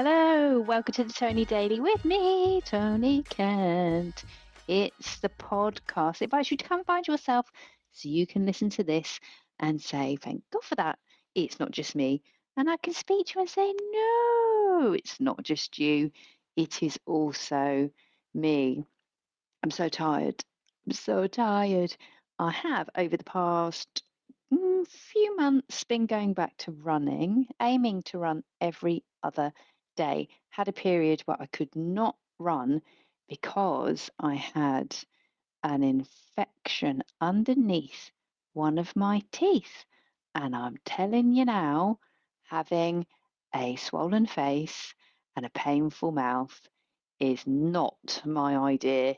Hello, welcome to the Tony Daily with me, Tony Kent. It's the podcast. It invites you to come find yourself so you can listen to this and say, Thank God for that. It's not just me. And I can speak to you and say, No, it's not just you. It is also me. I'm so tired. I'm so tired. I have, over the past mm, few months, been going back to running, aiming to run every other day. Had a period where I could not run because I had an infection underneath one of my teeth. And I'm telling you now, having a swollen face and a painful mouth is not my idea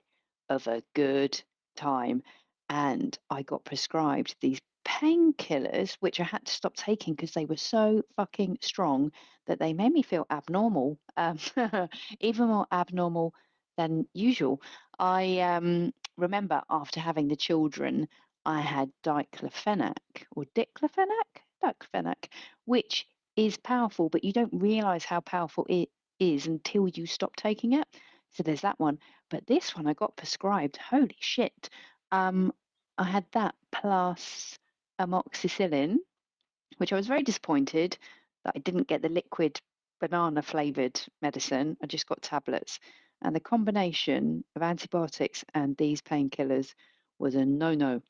of a good time. And I got prescribed these painkillers, which I had to stop taking because they were so fucking strong that they made me feel abnormal, um, even more abnormal than usual. I um, remember after having the children, I had diclofenac or diclofenac, diclofenac, which is powerful, but you don't realize how powerful it is until you stop taking it. So there's that one. But this one I got prescribed. Holy shit. Um, I had that plus amoxicillin, which I was very disappointed that I didn't get the liquid banana flavored medicine. I just got tablets. And the combination of antibiotics and these painkillers was a no no.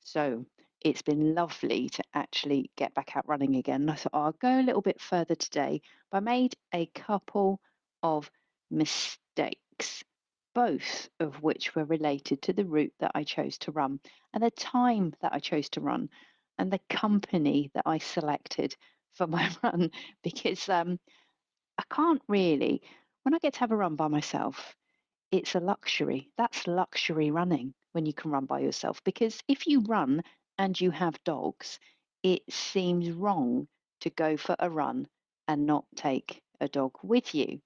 So it's been lovely to actually get back out running again. And I thought, oh, I'll go a little bit further today. But I made a couple of mistakes, both of which were related to the route that I chose to run and the time that I chose to run and the company that I selected for my run because um, I can't really, when I get to have a run by myself, it's a luxury. That's luxury running when you can run by yourself because if you run and you have dogs, it seems wrong to go for a run and not take a dog with you.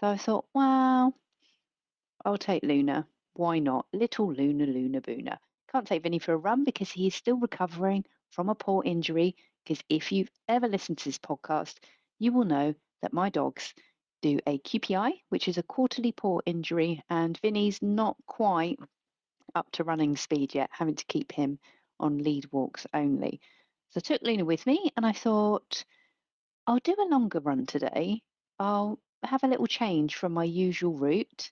So I thought, well, I'll take Luna. Why not? Little Luna, Luna Boona. Can't take Vinny for a run because he is still recovering from a paw injury. Because if you've ever listened to this podcast, you will know that my dogs do a QPI, which is a quarterly paw injury, and Vinny's not quite up to running speed yet, having to keep him on lead walks only. So I took Luna with me and I thought, I'll do a longer run today. I'll have a little change from my usual route.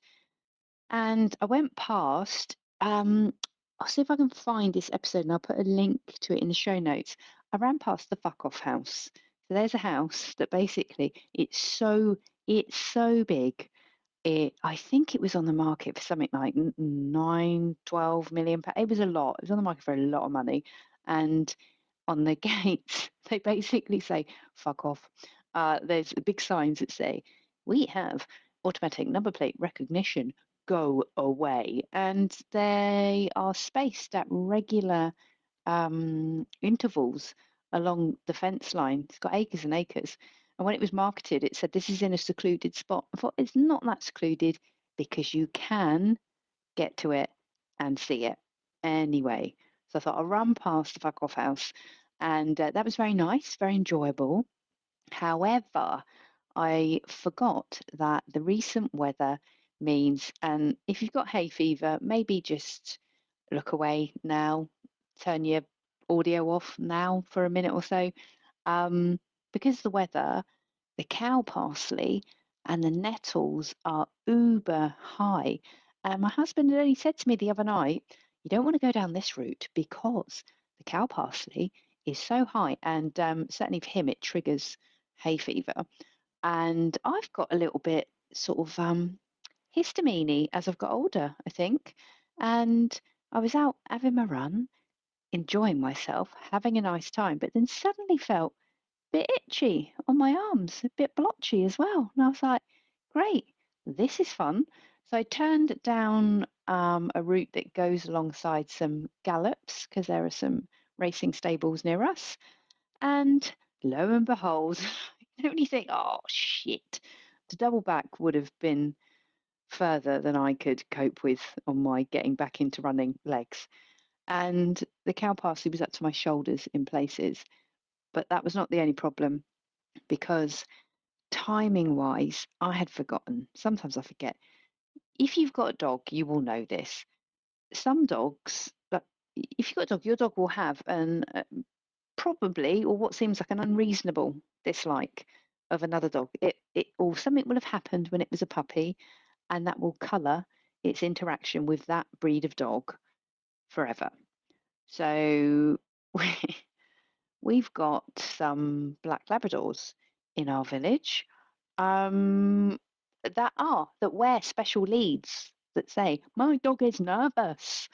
And I went past, um, I'll see if I can find this episode and I'll put a link to it in the show notes. I ran past the fuck off house. So there's a house that basically it's so it's so big. It I think it was on the market for something like nine, 12 million. It was a lot. It was on the market for a lot of money. And on the gates, they basically say, fuck off. Uh, there's big signs that say, we have automatic number plate recognition go away. And they are spaced at regular um, intervals along the fence line. It's got acres and acres. And when it was marketed, it said this is in a secluded spot. I thought it's not that secluded because you can get to it and see it anyway. So I thought I'll run past the fuck off house. And uh, that was very nice, very enjoyable. However, I forgot that the recent weather means, and if you've got hay fever, maybe just look away now, turn your audio off now for a minute or so. Um, because the weather, the cow parsley and the nettles are uber high. And my husband had only said to me the other night, you don't want to go down this route because the cow parsley is so high. And um, certainly for him, it triggers hay fever. And I've got a little bit sort of um, histamine as I've got older, I think. And I was out having my run, enjoying myself, having a nice time, but then suddenly felt a bit itchy on my arms, a bit blotchy as well. And I was like, great, this is fun. So I turned down um, a route that goes alongside some gallops because there are some racing stables near us. And lo and behold, you really think, oh shit, to double back would have been further than I could cope with on my getting back into running legs. And the cow parsley was up to my shoulders in places. But that was not the only problem because timing wise, I had forgotten. Sometimes I forget. If you've got a dog, you will know this. Some dogs, like if you've got a dog, your dog will have an uh, probably or what seems like an unreasonable dislike of another dog. It, it or something will have happened when it was a puppy, and that will colour its interaction with that breed of dog forever. So we've got some black Labradors in our village um, that are that wear special leads that say my dog is nervous.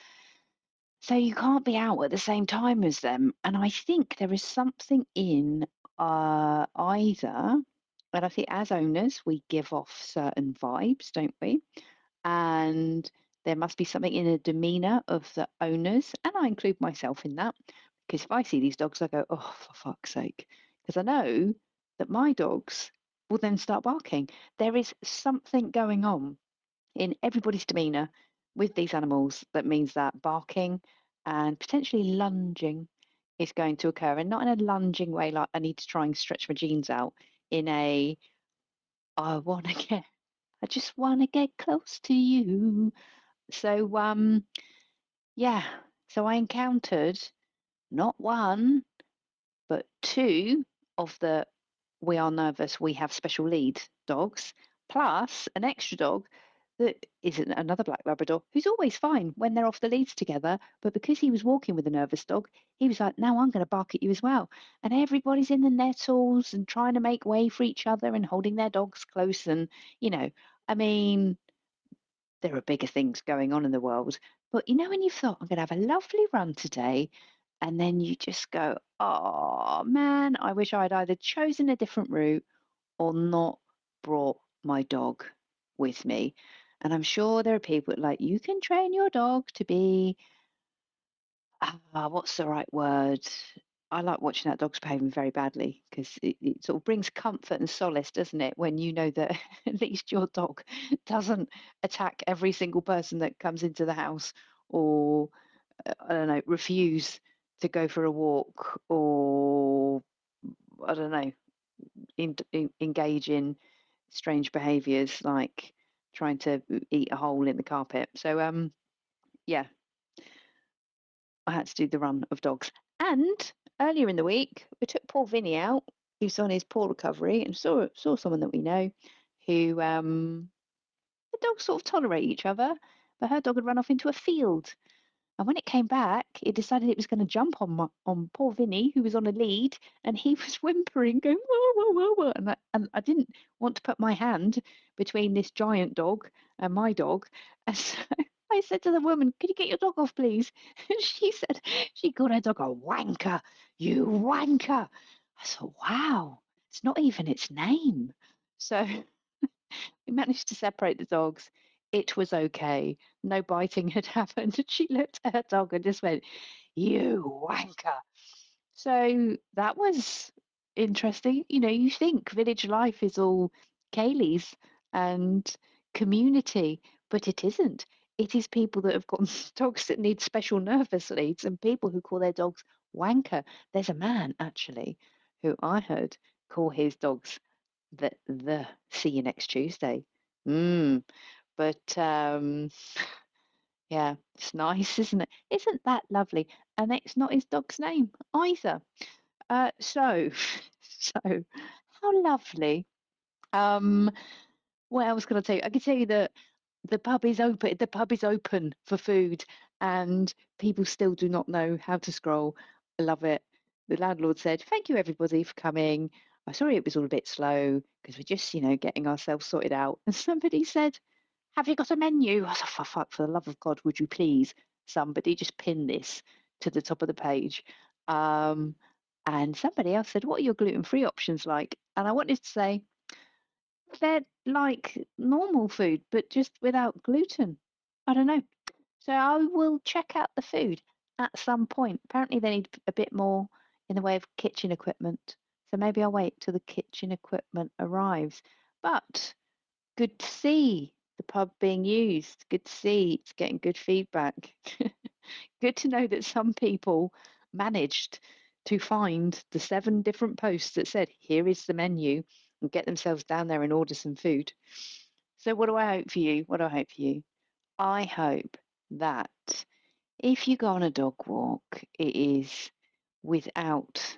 So you can't be out at the same time as them. And I think there is something in uh, either, and I think as owners we give off certain vibes, don't we? And there must be something in the demeanour of the owners, and I include myself in that. Because if I see these dogs, I go, oh, for fuck's sake. Because I know that my dogs will then start barking. There is something going on in everybody's demeanour with these animals that means that barking and potentially lunging is going to occur and not in a lunging way like I need to try and stretch my jeans out in a I want to get I just want to get close to you. So um yeah, so I encountered not one but two of the we are nervous, we have special lead dogs, plus an extra dog that isn't another black Labrador who's always fine when they're off the leads together. But because he was walking with a nervous dog, he was like, Now I'm going to bark at you as well. And everybody's in the nettles and trying to make way for each other and holding their dogs close. And, you know, I mean, there are bigger things going on in the world. But you know, when you thought, I'm going to have a lovely run today, and then you just go, oh man, I wish I'd either chosen a different route or not brought my dog with me. And I'm sure there are people like, you can train your dog to be, uh, what's the right word? I like watching that dog's behaving very badly because it, it, sort of brings comfort and solace, doesn't it? When you know that at least your dog doesn't attack every single person that comes into the house or, uh, I don't know, refuse to go for a walk or I don't know, in, in, engage in strange behaviours like trying to eat a hole in the carpet. So um, yeah, I had to do the run of dogs. And earlier in the week, we took paw Vinny out, who's on his poor recovery, and saw saw someone that we know who um, the dogs sort of tolerate each other, but her dog had run off into a field and when it came back, it decided it was going to jump on my, on poor Vinny, who was on a lead, and he was whimpering, going whoa whoa whoa whoa, and I, and I didn't want to put my hand between this giant dog and my dog, and so I said to the woman, "Can you get your dog off, please?" And she said she called her dog a wanker, you wanker. I said, "Wow, it's not even its name." So we managed to separate the dogs it was okay. No biting had happened. And she looked at her dog and just went, You wanker. So that was interesting. You know, you think village life is all ceilidhs and community, but it isn't. It is people that have got dogs that need special nervous leads and people who call their dogs wanker. There's a man actually who I heard call his dogs the the see you next Tuesday. Mm. But um, yeah, it's nice, isn't it? Isn't that lovely? And it's not his dog's name either. Uh, so, so how lovely. Um, what else can I tell you? I can tell you that the pub is open. The pub is open for food, and people still do not know how to scroll. I love it. The landlord said, "Thank you, everybody, for coming. I'm sorry it was all a bit slow because we're just, you know, getting ourselves sorted out." And somebody said, have you got a menu? I for, fuck, for the love of God, would you please, somebody just pin this to the top of the page? Um, and somebody else said, what are your gluten-free options like? And I wanted to say, they're like normal food, but just without gluten. I don't know. So I will check out the food at some point. Apparently, they need a bit more in the way of kitchen equipment. So maybe I'll wait till the kitchen equipment arrives. But good to see the pub being used. Good to see it's getting good feedback. good to know that some people managed to find the seven different posts that said, here is the menu. and get themselves down there and order some food. So, what do I hope for you? What do I hope for you? I hope that if you go on a dog walk, it is without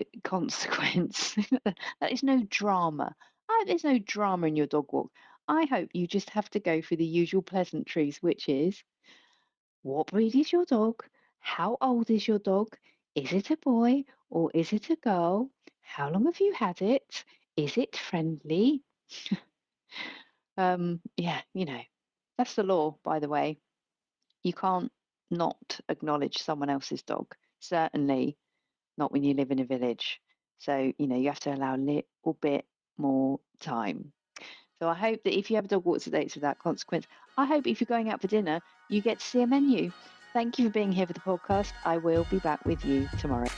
uh, consequence. that is no drama. I, there's no drama in your dog walk. I hope you just have to go through the usual pleasantries, which is what breed is your dog? How old is your dog? Is it a boy or is it a girl? How long have you had it? Is it friendly? um, yeah, you know, that's the law, by the way. You can't not acknowledge someone else's dog. Certainly not when you live in a village. So, you know, you have to allow a little bit more time. So I hope that if you have a dog walks to dates without consequence, I hope if you're going out for dinner, you get to see a menu. Thank you for being here for the podcast. I will be back with you tomorrow.